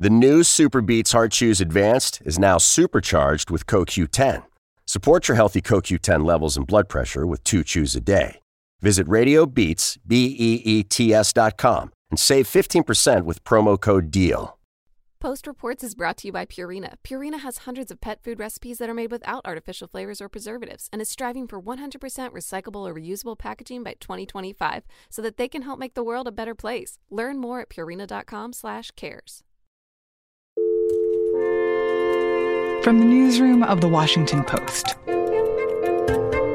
The new SuperBeets Heart Chews Advanced is now supercharged with CoQ10. Support your healthy CoQ10 levels and blood pressure with two chews a day. Visit RadioBeets, B-E-E-T-S dot com and save 15% with promo code DEAL. Post Reports is brought to you by Purina. Purina has hundreds of pet food recipes that are made without artificial flavors or preservatives and is striving for 100% recyclable or reusable packaging by 2025 so that they can help make the world a better place. Learn more at purina.com slash cares. From the newsroom of The Washington Post.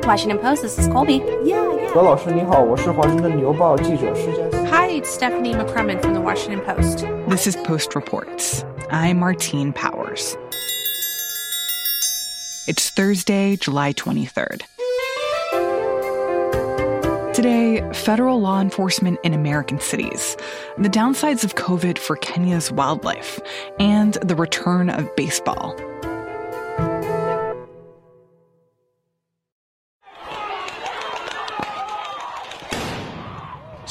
Washington Post, this is Colby. Yeah, yeah. 何老师你好，我是华盛顿邮报记者施佳。Hi, it's Stephanie McCrummen from The Washington Post. This is Post Reports. I'm Martine Powers. It's Thursday, July 23rd. Today, federal law enforcement in American cities, the downsides of COVID for Kenya's wildlife, and the return of baseball.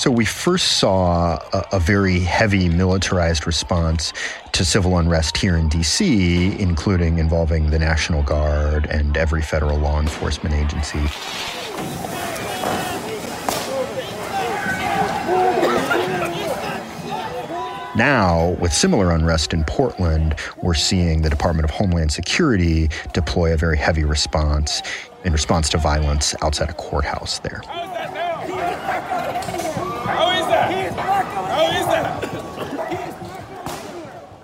So we first saw a, a, very heavy militarized response to civil unrest here in D.C., including involving the National Guard and every federal law enforcement agency. Now, with similar unrest in Portland, we're seeing the Department of Homeland Security deploy a very heavy response in response to violence outside a courthouse there.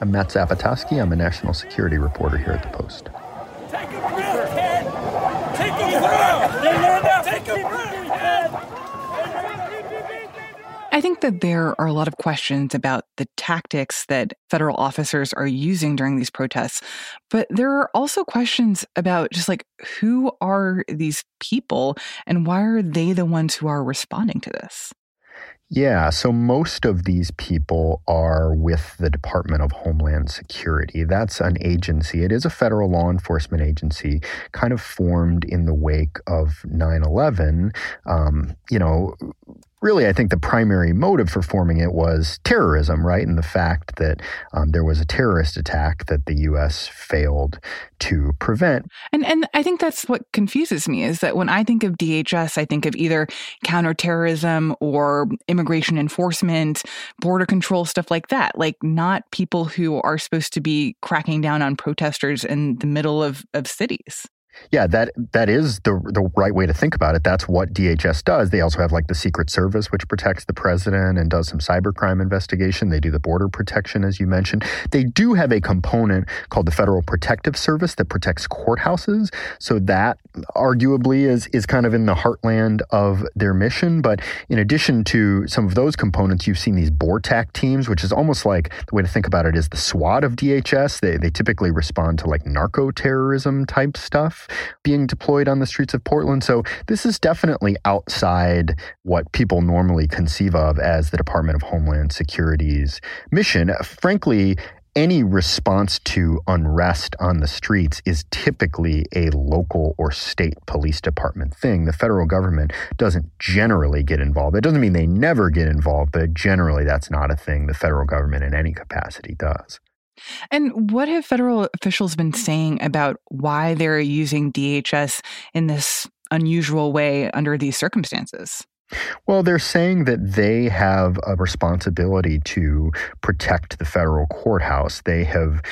I'm Matt Zapotosky. I'm a national security reporter here at the Post. Take a breath, kid! Take a breath! Take a breath! I think that there are a lot of questions about the tactics that federal officers are using during these protests, but there are also questions about just like who are these people and why are they the ones who are responding to this? Yeah, so most of these people are with the Department of Homeland Security. That's an agency. It is a federal law enforcement agency, kind of formed in the wake of 9 11. Um, you know, really, I think the primary motive for forming it was terrorism, right? And the fact that um, there was a terrorist attack that the U.S. failed to prevent. And and I think that's what confuses me is that when I think of DHS, I think of either counterterrorism or immigration enforcement, border control, stuff like that. Like not people who are supposed to be cracking down on protesters in the middle of, of cities. Yeah, that that is the the right way to think about it. That's what DHS does. They also have like the Secret Service, which protects the president and does some cybercrime investigation. They do the border protection, as you mentioned. They do have a component called the Federal Protective Service that protects courthouses. So that arguably is is kind of in the heartland of their mission. But in addition to some of those components, you've seen these BORTAC teams, which is almost like the way to think about it is the SWAT of DHS. They they typically respond to like narco terrorism type stuff being deployed on the streets of Portland. So this is definitely outside what people normally conceive of as the Department of Homeland Security's mission. Frankly, any response to unrest on the streets is typically a local or state police department thing. The federal government doesn't generally get involved. It doesn't mean they never get involved, but generally that's not a thing the federal government in any capacity does. And what have federal officials been saying about why they're using DHS in this unusual way under these circumstances? Well, they're saying that they have a responsibility to protect the federal courthouse. They have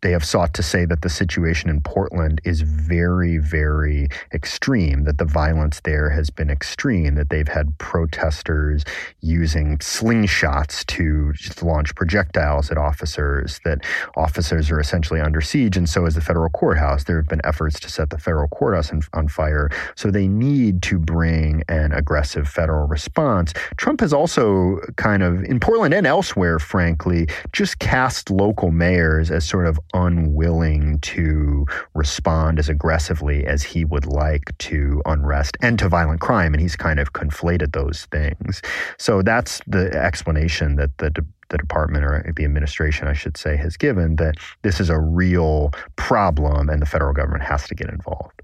they have sought to say that the situation in Portland is very, very extreme. That the violence there has been extreme. That they've had protesters using slingshots to launch projectiles at officers. That officers are essentially under siege, and so is the federal courthouse. There have been efforts to set the federal courthouse on fire. So they need to bring an aggressive federal response. Trump has also kind of, in Portland and elsewhere, frankly, just cast local mayors as sort of unwilling to respond as aggressively as he would like to unrest and to violent crime. And he's kind of conflated those things. So that's the explanation that the the department or the administration, I should say, has given that this is a real problem and the federal government has to get involved.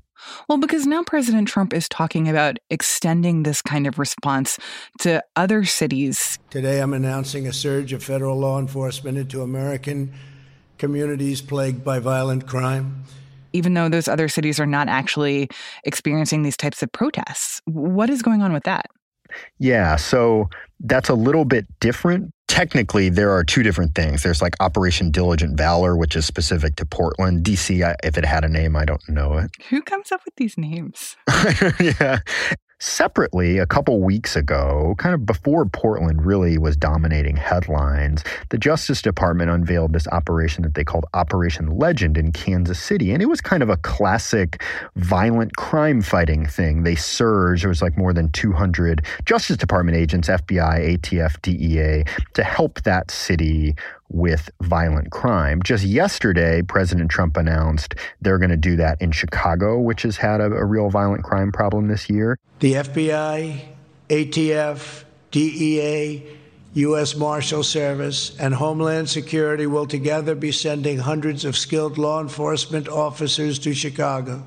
Well, because now President Trump is talking about extending this kind of response to other cities. Today, I'm announcing a surge of federal law enforcement into American communities plagued by violent crime. Even though those other cities are not actually experiencing these types of protests. What is going on with that? Yeah, so that's a little bit different. Technically, there are two different things. There's like Operation Diligent Valor, which is specific to Portland. DC, if it had a name, I don't know it. Who comes up with these names? yeah. Separately, a couple weeks ago, kind of before Portland really was dominating headlines, the Justice Department unveiled this operation that they called Operation Legend in Kansas City. And it was kind of a classic violent crime fighting thing. They surged, there was like more than 200 Justice Department agents, FBI, ATF, DEA, to help that city with violent crime. Just yesterday, President Trump announced they're going to do that in Chicago, which has had a, a, real violent crime problem this year. The FBI, ATF, DEA, U.S. Marshal Service, and Homeland Security will together be sending hundreds of skilled law enforcement officers to Chicago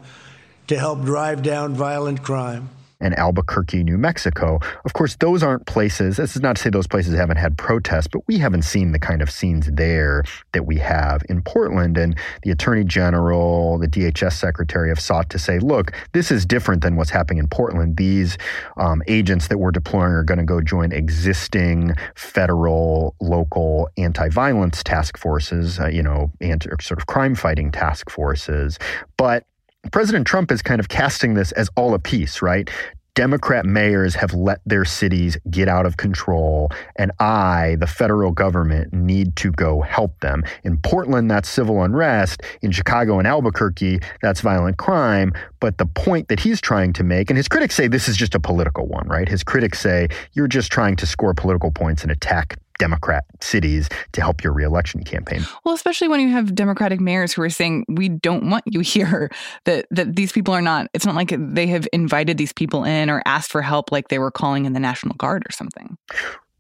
to help drive down violent crime and Albuquerque, New Mexico. Of course, those aren't places, this is not to say those places haven't had protests, but we haven't seen the kind of scenes there that we have in Portland. And the Attorney General, the DHS Secretary have sought to say, look, this is different than what's happening in Portland. These um, agents that we're deploying are going to go join existing federal, local anti violence task forces, uh, you know, anti, sort of crime fighting task forces. But President Trump is kind of casting this as all a piece, right? Democrat mayors have let their cities get out of control, and I, the federal government, need to go help them. In Portland, that's civil unrest. In Chicago and Albuquerque, that's violent crime. But the point that he's trying to make, and his critics say this is just a political one, right? His critics say you're just trying to score political points and attack Democrat cities to help your reelection campaign. Well, especially when you have Democratic mayors who are saying we don't want you here. That that these people are not. It's not like they have invited these people in or asked for help, like they were calling in the National Guard or something.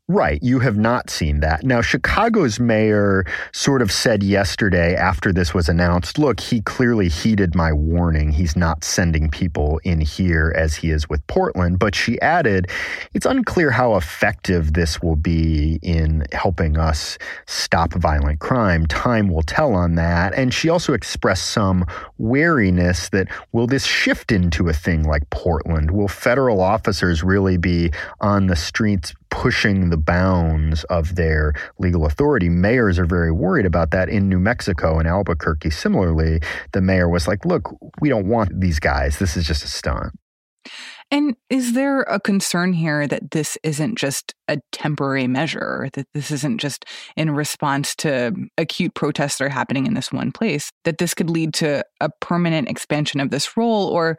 Right. You have not seen that. Now, Chicago's mayor sort of said yesterday after this was announced look, he clearly heeded my warning. He's not sending people in here as he is with Portland. But she added, it's unclear how effective this will be in helping us stop violent crime. Time will tell on that. And she also expressed some wariness that will this shift into a thing like Portland? Will federal officers really be on the streets pushing the bounds of their legal authority. Mayors are very worried about that in New Mexico and Albuquerque. Similarly, the mayor was like, look, we don't want these guys. This is just a stunt. And is there a concern here that this isn't just a temporary measure, that this isn't just in response to acute protests that are happening in this one place, that this could lead to a permanent expansion of this role or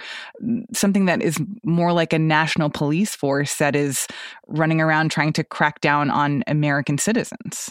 something that is more like a national police force that is running around trying to crack down on American citizens?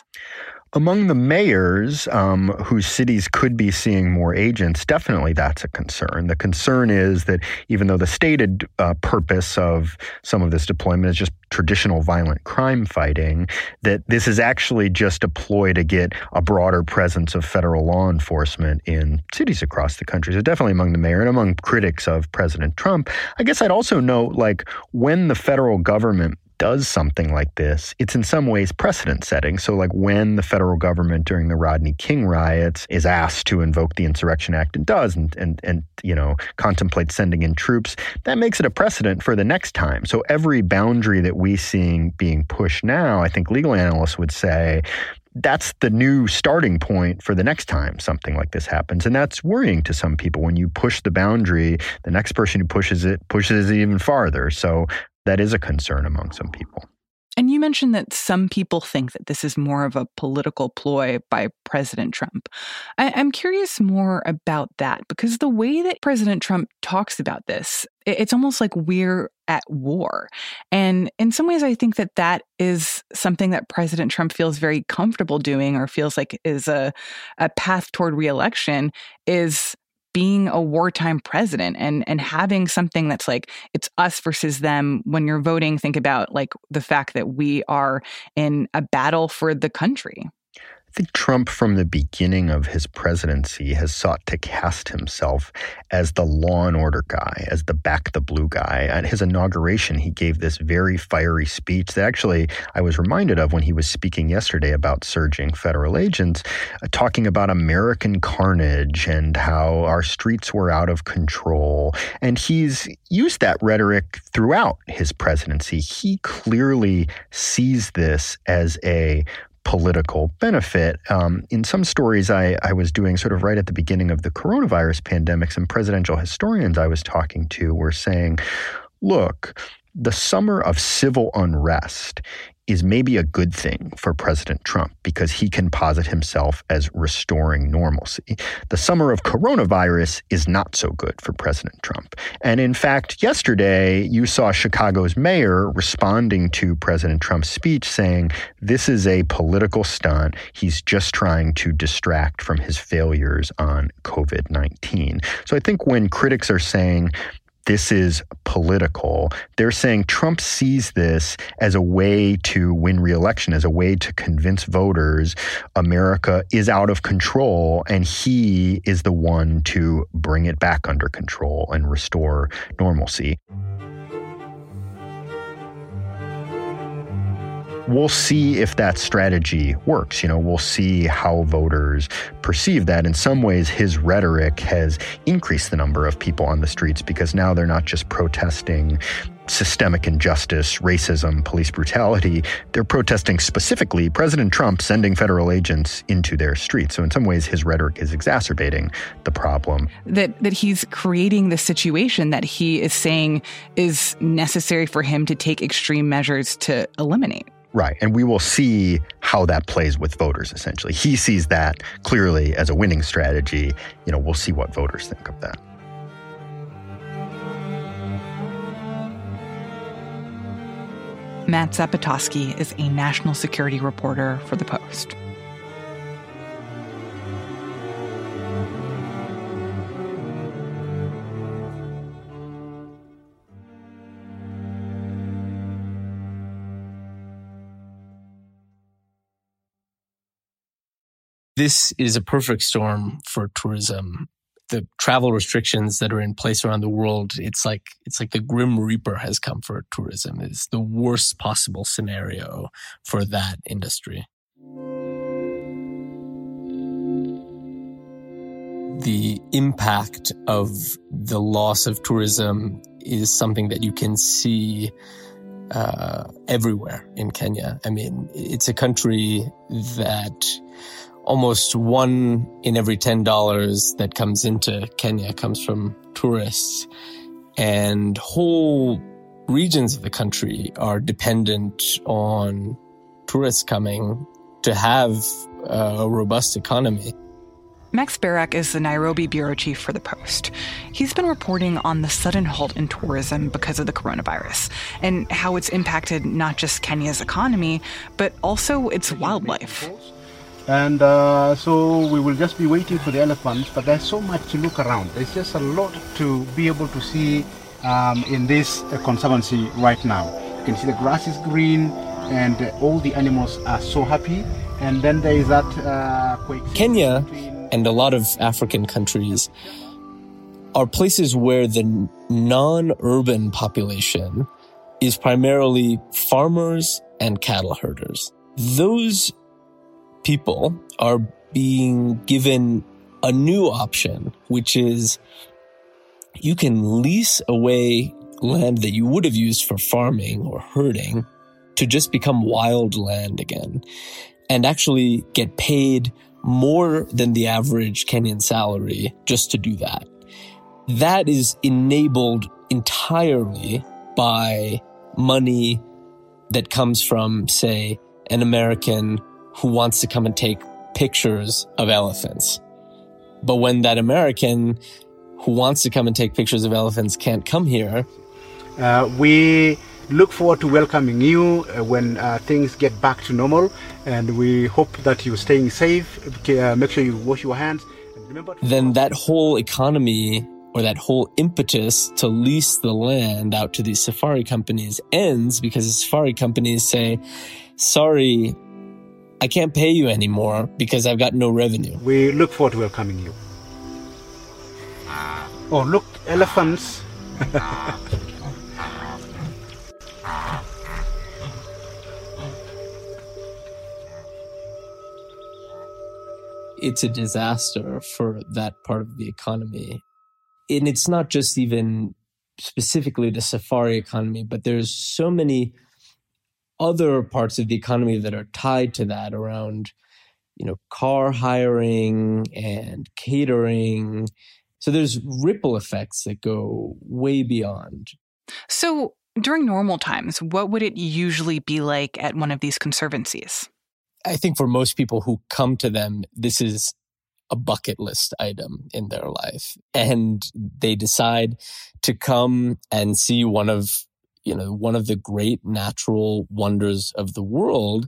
Among the mayors um, whose cities could be seeing more agents, definitely that's a concern. The concern is that even though the stated uh, purpose of some of this deployment is just traditional violent crime fighting, that this is actually just a ploy to get a broader presence of federal law enforcement in cities across the country. So definitely among the mayor and among critics of President Trump. I guess I'd also note, like, when the federal government does something like this, it's in some ways precedent setting. So, like when the federal government during the Rodney King riots is asked to invoke the Insurrection Act and does, and, and, and you know, contemplate sending in troops, that makes it a precedent for the next time. So, every boundary that we seeing being pushed now, I think legal analysts would say, that's the new starting point for the next time something like this happens. And that's worrying to some people. When you push the boundary, the next person who pushes it pushes it even farther. So that is a concern among some people. And you mentioned that some people think that this is more of a political ploy by President Trump. I, am curious more about that because the way that President Trump talks about this, it's almost like we're at war. And in some ways, I think that that is something that President Trump feels very comfortable doing or feels like is a, a path toward reelection is being a wartime president and and having something that's like it's us versus them when you're voting think about like the fact that we are in a battle for the country think Trump, from the beginning of his presidency, has sought to cast himself as the law and order guy, as the back the blue guy. At his inauguration, he gave this very fiery speech that actually I was reminded of when he was speaking yesterday about surging federal agents, uh, talking about American carnage and how our streets were out of control. And he's used that rhetoric throughout his presidency. He clearly sees this as a political benefit. Um, in some stories I, I was doing sort of right at the beginning of the coronavirus pandemic, some presidential historians I was talking to were saying, look, the summer of civil unrest is maybe a good thing for President Trump because he can posit himself as restoring normalcy. The summer of coronavirus is not so good for President Trump. And in fact, yesterday you saw Chicago's mayor responding to President Trump's speech saying, This is a political stunt. He's just trying to distract from his failures on COVID 19. So I think when critics are saying, this is political. They're saying Trump sees this as a way to win reelection, as a way to convince voters America is out of control and he is the one to bring it back under control and restore normalcy. We'll see if that strategy works. You know, we'll see how voters perceive that. In some ways, his rhetoric has increased the number of people on the streets because now they're not just protesting systemic injustice, racism, police brutality. They're protesting specifically President Trump sending federal agents into their streets. So in some ways his rhetoric is exacerbating the problem. That that he's creating the situation that he is saying is necessary for him to take extreme measures to eliminate. Right. And we will see how that plays with voters, essentially. He sees that clearly as a winning strategy. You know, we'll see what voters think of that. Matt Zapotosky is a national security reporter for The Post. This is a perfect storm for tourism. The travel restrictions that are in place around the world, it's like it's like the grim reaper has come for tourism. It's the worst possible scenario for that industry. The impact of the loss of tourism is something that you can see uh, everywhere in Kenya. I mean, it's a country that almost one in every $10 that comes into Kenya comes from tourists. And whole regions of the country are dependent on tourists coming to have a robust economy. Max Bearak is the Nairobi bureau chief for The Post. He's been reporting on the sudden halt in tourism because of the coronavirus and how it's impacted not just Kenya's economy, but also its wildlife. And uh, so we will just be waiting for the elephants, but there's so much to look around. There's just a lot to be able to see um, in this uh, conservancy right now. You can see the grass is green and uh, all the animals are so happy. And then there is that uh, Kenya and a lot of African countries are places where the non-urban population is primarily farmers and cattle herders. Those people are being given a new option, which is you can lease away land that you would have used for farming or herding to just become wild land again and actually get paid more than the average Kenyan salary just to do that. That is enabled entirely by money that comes from, say, an American who wants to come and take pictures of elephants. But when that American who wants to come and take pictures of elephants can't come here, uh, we look forward to welcoming you uh, when uh, things get back to normal. And we hope that you're staying safe. Uh, make sure you wash your hands. then that whole economy or that whole impetus to lease the land out to these safari companies ends because the safari companies say, sorry, I can't pay you anymore because I've got no revenue. We look forward to welcoming you. Ah. Oh, look, elephants. Ah. it's a disaster for that part of the economy. And it's not just even specifically the safari economy, but there's so many other parts of the economy that are tied to that around, you know, car hiring and catering. So there's ripple effects that go way beyond. So during normal times, what would it usually be like at one of these conservancies? I think for most people who come to them, this is a bucket list item in their life. And they decide to come and see one of, you know, one of the great natural wonders of the world,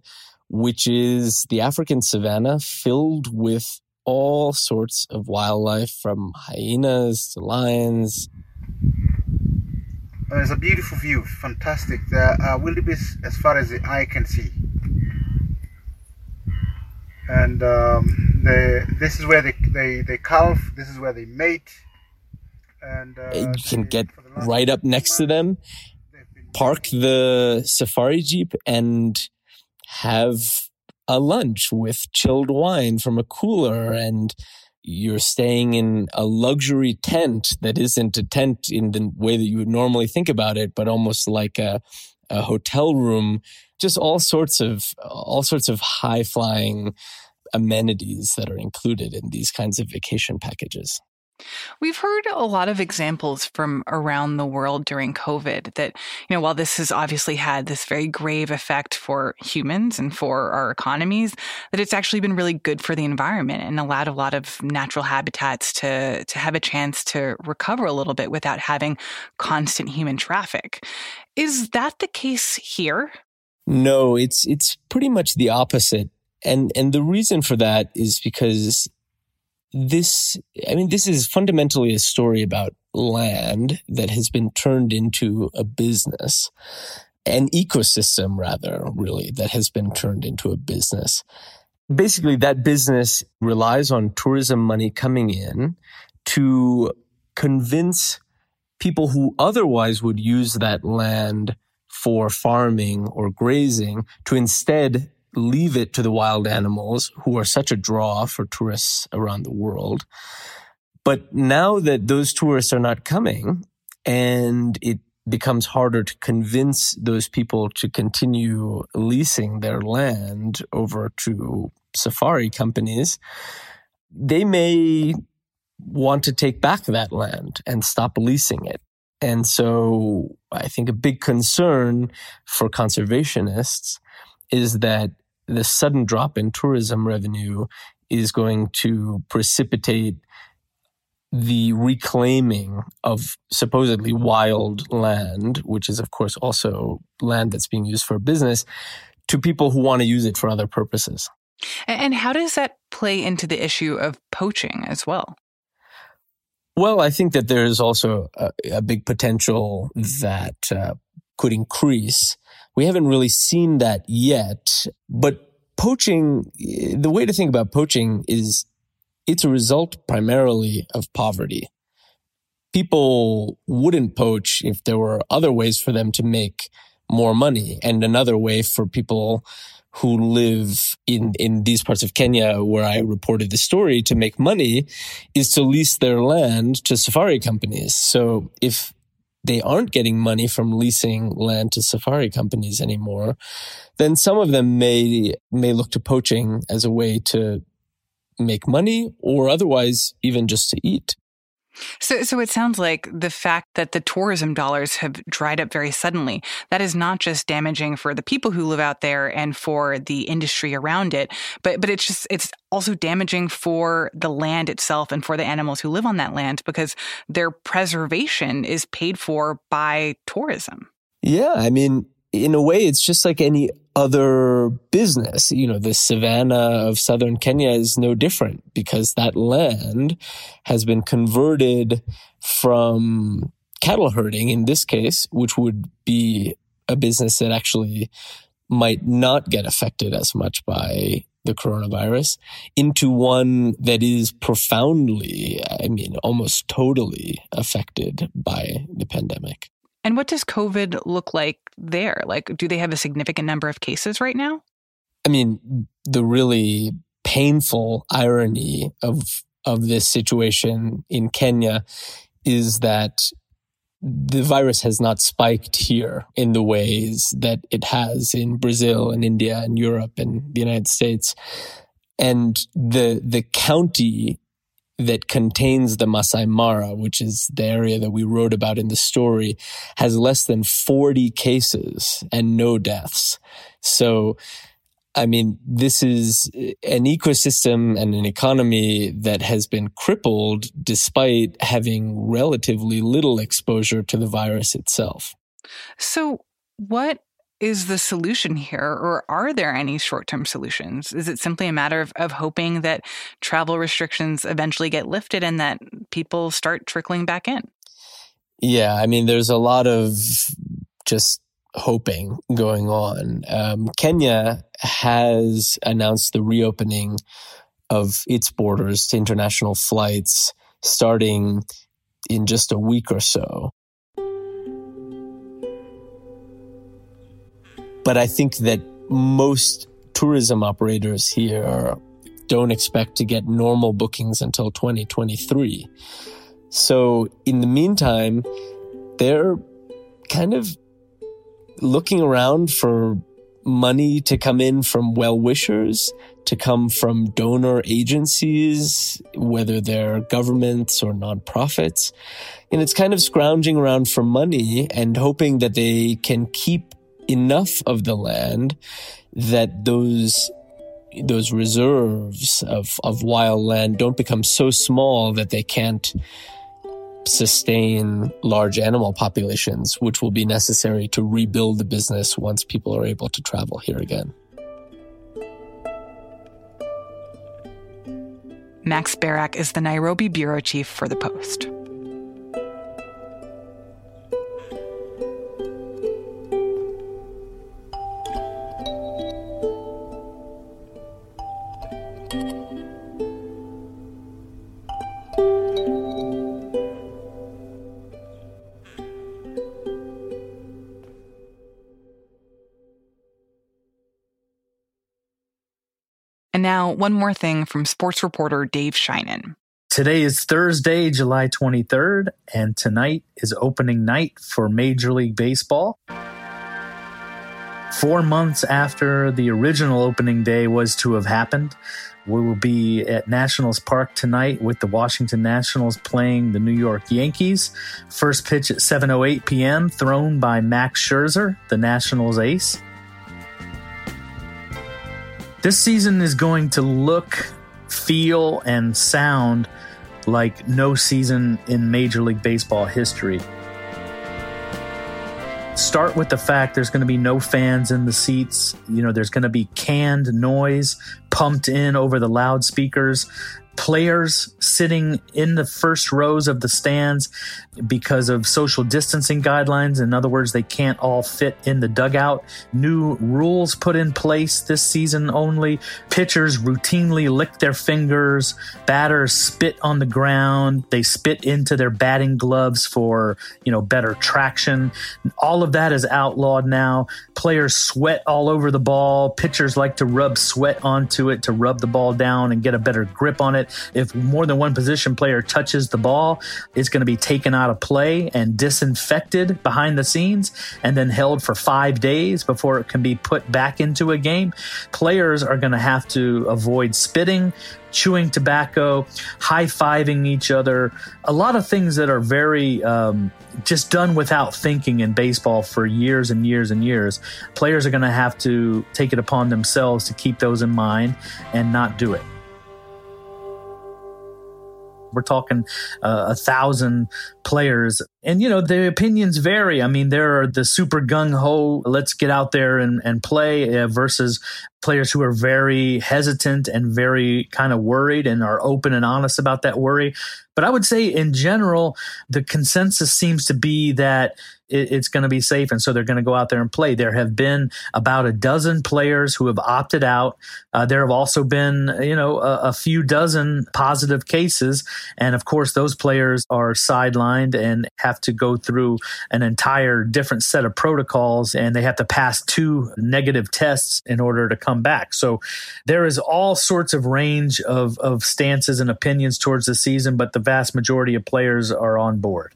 which is the African savanna filled with all sorts of wildlife from hyenas to lions. It's a beautiful view, fantastic. There are wildebeest as far as the eye can see and um, they, this is where they, they, they calve, this is where they mate. And uh, you can get right up next to them, park the safari jeep, and have a lunch with chilled wine from a cooler and you're staying in a luxury tent that isn't a tent in the way that you would normally think about it, but almost like a, a hotel room. Just all sorts of all sorts of high flying amenities that are included in these kinds of vacation packages. We've heard a lot of examples from around the world during COVID that, you know, while this has obviously had this very grave effect for humans and for our economies, that it's actually been really good for the environment and allowed a lot of natural habitats to, to have a chance to recover a little bit without having constant human traffic. Is that the case here? No, it's it's pretty much the opposite. And and the reason for that is because this I mean this is fundamentally a story about land that has been turned into a business an ecosystem rather really that has been turned into a business. Basically that business relies on tourism money coming in to convince people who otherwise would use that land for farming or grazing to instead leave it to the wild animals who are such a draw for tourists around the world. But now that those tourists are not coming and it becomes harder to convince those people to continue leasing their land over to safari companies, they may want to take back that land and stop leasing it. And so I think a big concern for conservationists is that the sudden drop in tourism revenue is going to precipitate the reclaiming of supposedly wild land, which is, of course, also land that's being used for business, to people who want to use it for other purposes. And how does that play into the issue of poaching as well? Well, I think that there is also a, a big potential that uh, could increase we haven't really seen that yet, but poaching, eh, the way to think about poaching is it's a result primarily of poverty. People wouldn't poach if there were other ways for them to make more money. And another way for people who live in, in these parts of Kenya where I reported the story to make money is to lease their land to safari companies. So if they aren't getting money from leasing land to safari companies anymore, then some of them may may look to poaching as a way to make money or otherwise even just to eat. So, so it sounds like the fact that the tourism dollars have dried up very suddenly, that is not just damaging for the people who live out there and for the industry around it, but, but it's just, it's also damaging for the land itself and for the animals who live on that land because their preservation is paid for by tourism. Yeah. I mean, in a way, it's just like any other business. You know, the savannah of southern Kenya is no different because that land has been converted from cattle herding in this case, which would be a business that actually might not get affected as much by the coronavirus into one that is profoundly, I mean, almost totally affected by the pandemic. And what does COVID look like there? Like, do they have a significant number of cases right now? I mean, the really painful irony of of this situation in Kenya is that the virus has not spiked here in the ways that it has in Brazil and India and Europe and the United States. And the, the county that contains the Masai Mara, which is the area that we wrote about in the story, has less than 40 cases and no deaths. So I mean, this is an ecosystem and an economy that has been crippled despite having relatively little exposure to the virus itself. So, what is the solution here, or are there any short term solutions? Is it simply a matter of, of hoping that travel restrictions eventually get lifted and that people start trickling back in? Yeah, I mean, there's a lot of just hoping going on. Um, Kenya has announced the reopening of its borders to international flights starting in just a week or so. But I think that most tourism operators here don't expect to get normal bookings until 2023. So in the meantime, they're kind of looking around for money to come in from well wishers, to come from donor agencies, whether they're governments or nonprofits. And it's kind of scrounging around for money and hoping that they can keep enough of the land that those those reserves of, of wild land don't become so small that they can't sustain large animal populations, which will be necessary to rebuild the business once people are able to travel here again. Max Bearak is the Nairobi bureau chief for The Post. And now, one more thing from sports reporter Dave Sheinin. Today is Thursday, July 23rd, and tonight is opening night for Major League Baseball. Four months after the original opening day was to have happened, we will be at Nationals Park tonight with the Washington Nationals playing the New York Yankees. First pitch at 7:08 p.m. thrown by Max Scherzer, the Nationals ace. This season is going to look, feel, and sound like no season in Major League Baseball history. Start with the fact there's going to be no fans in the seats. You know, there's going to be canned noise pumped in over the loudspeakers players sitting in the first rows of the stands because of social distancing guidelines. In other words, they can't all fit in the dugout. New rules put in place this season only. Pitchers routinely lick their fingers. Batters spit on the ground. They spit into their batting gloves for, you know, better traction. All of that is outlawed now. Players sweat all over the ball. Pitchers like to rub sweat onto it to rub the ball down and get a better grip on it. If more than one position player touches the ball, it's going to be taken out of play and disinfected behind the scenes and then held for five days before it can be put back into a game. Players are going to have to avoid spitting, chewing tobacco, high fiving each other, a lot of things that are very um, just done without thinking in baseball for years and years and years. Players are going to have to take it upon themselves to keep those in mind and not do it. We're talking uh, a thousand players And, you know, the opinions vary. I mean, there are the super gung ho, let's get out there and, and play uh, versus players who are very hesitant and very kind of worried and are open and honest about that worry. But I would say in general, the consensus seems to be that it, it's going to be safe. And so they're going to go out there and play. There have been about a dozen players who have opted out. Uh, there have also been, you know, a, a, few dozen positive cases. And of course, those players are sidelined and have to go through an entire different set of protocols and they have to pass two negative tests in order to come back. So there is all sorts of range of, of stances and opinions towards the season, but the vast majority of players are on board.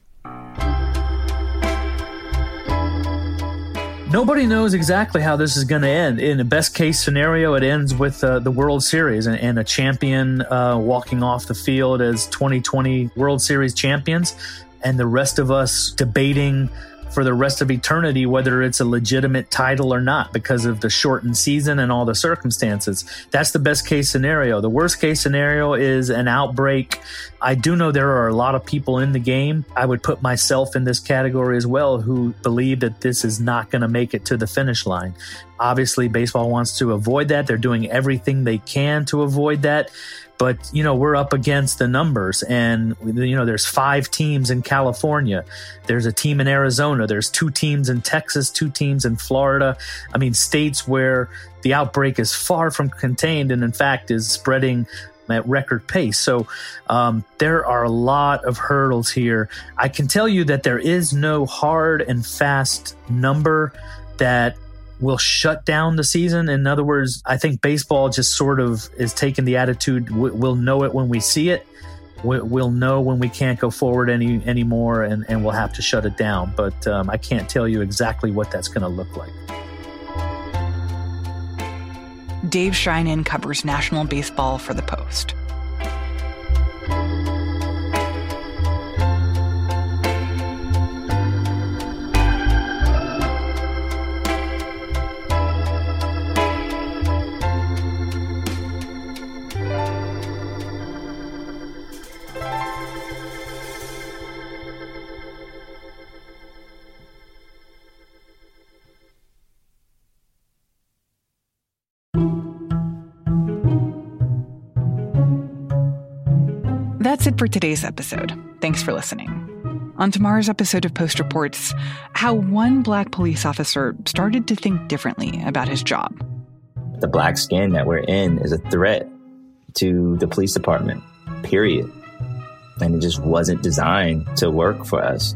Nobody knows exactly how this is going to end. In the best case scenario, it ends with uh, the World Series and, and a champion uh, walking off the field as 2020 World Series champions, and the rest of us debating for the rest of eternity whether it's a legitimate title or not because of the shortened season and all the circumstances. That's the best case scenario. The worst case scenario is an outbreak. I do know there are a lot of people in the game. I would put myself in this category as well who believe that this is not going to make it to the finish line. Obviously, baseball wants to avoid that. They're doing everything they can to avoid that but you know we're up against the numbers and you know there's five teams in california. There's a team in arizona. There's two teams in texas two teams in florida. I mean states where the outbreak is far from contained and in fact is spreading at record pace. So um, there are a lot of hurdles here. I can tell you that there is no hard and fast number that will shut down the season. In other words, I think baseball just sort of is taking the attitude we'll know it when we see it. We'll know when we can't go forward any anymore, and, and we'll have to shut it down. But um, I can't tell you exactly what that's going to look like. Dave Sheinin covers national baseball for the Post. That's it for today's episode. Thanks for listening. On tomorrow's episode of Post Reports, how one black police officer started to think differently about his job. The black skin that we're in is a threat to the police department, period. And it just wasn't designed to work for us.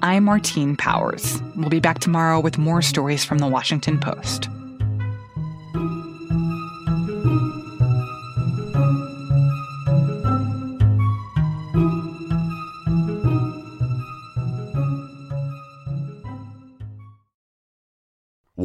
I'm Martine Powers. We'll be back tomorrow with more stories from the Washington Post.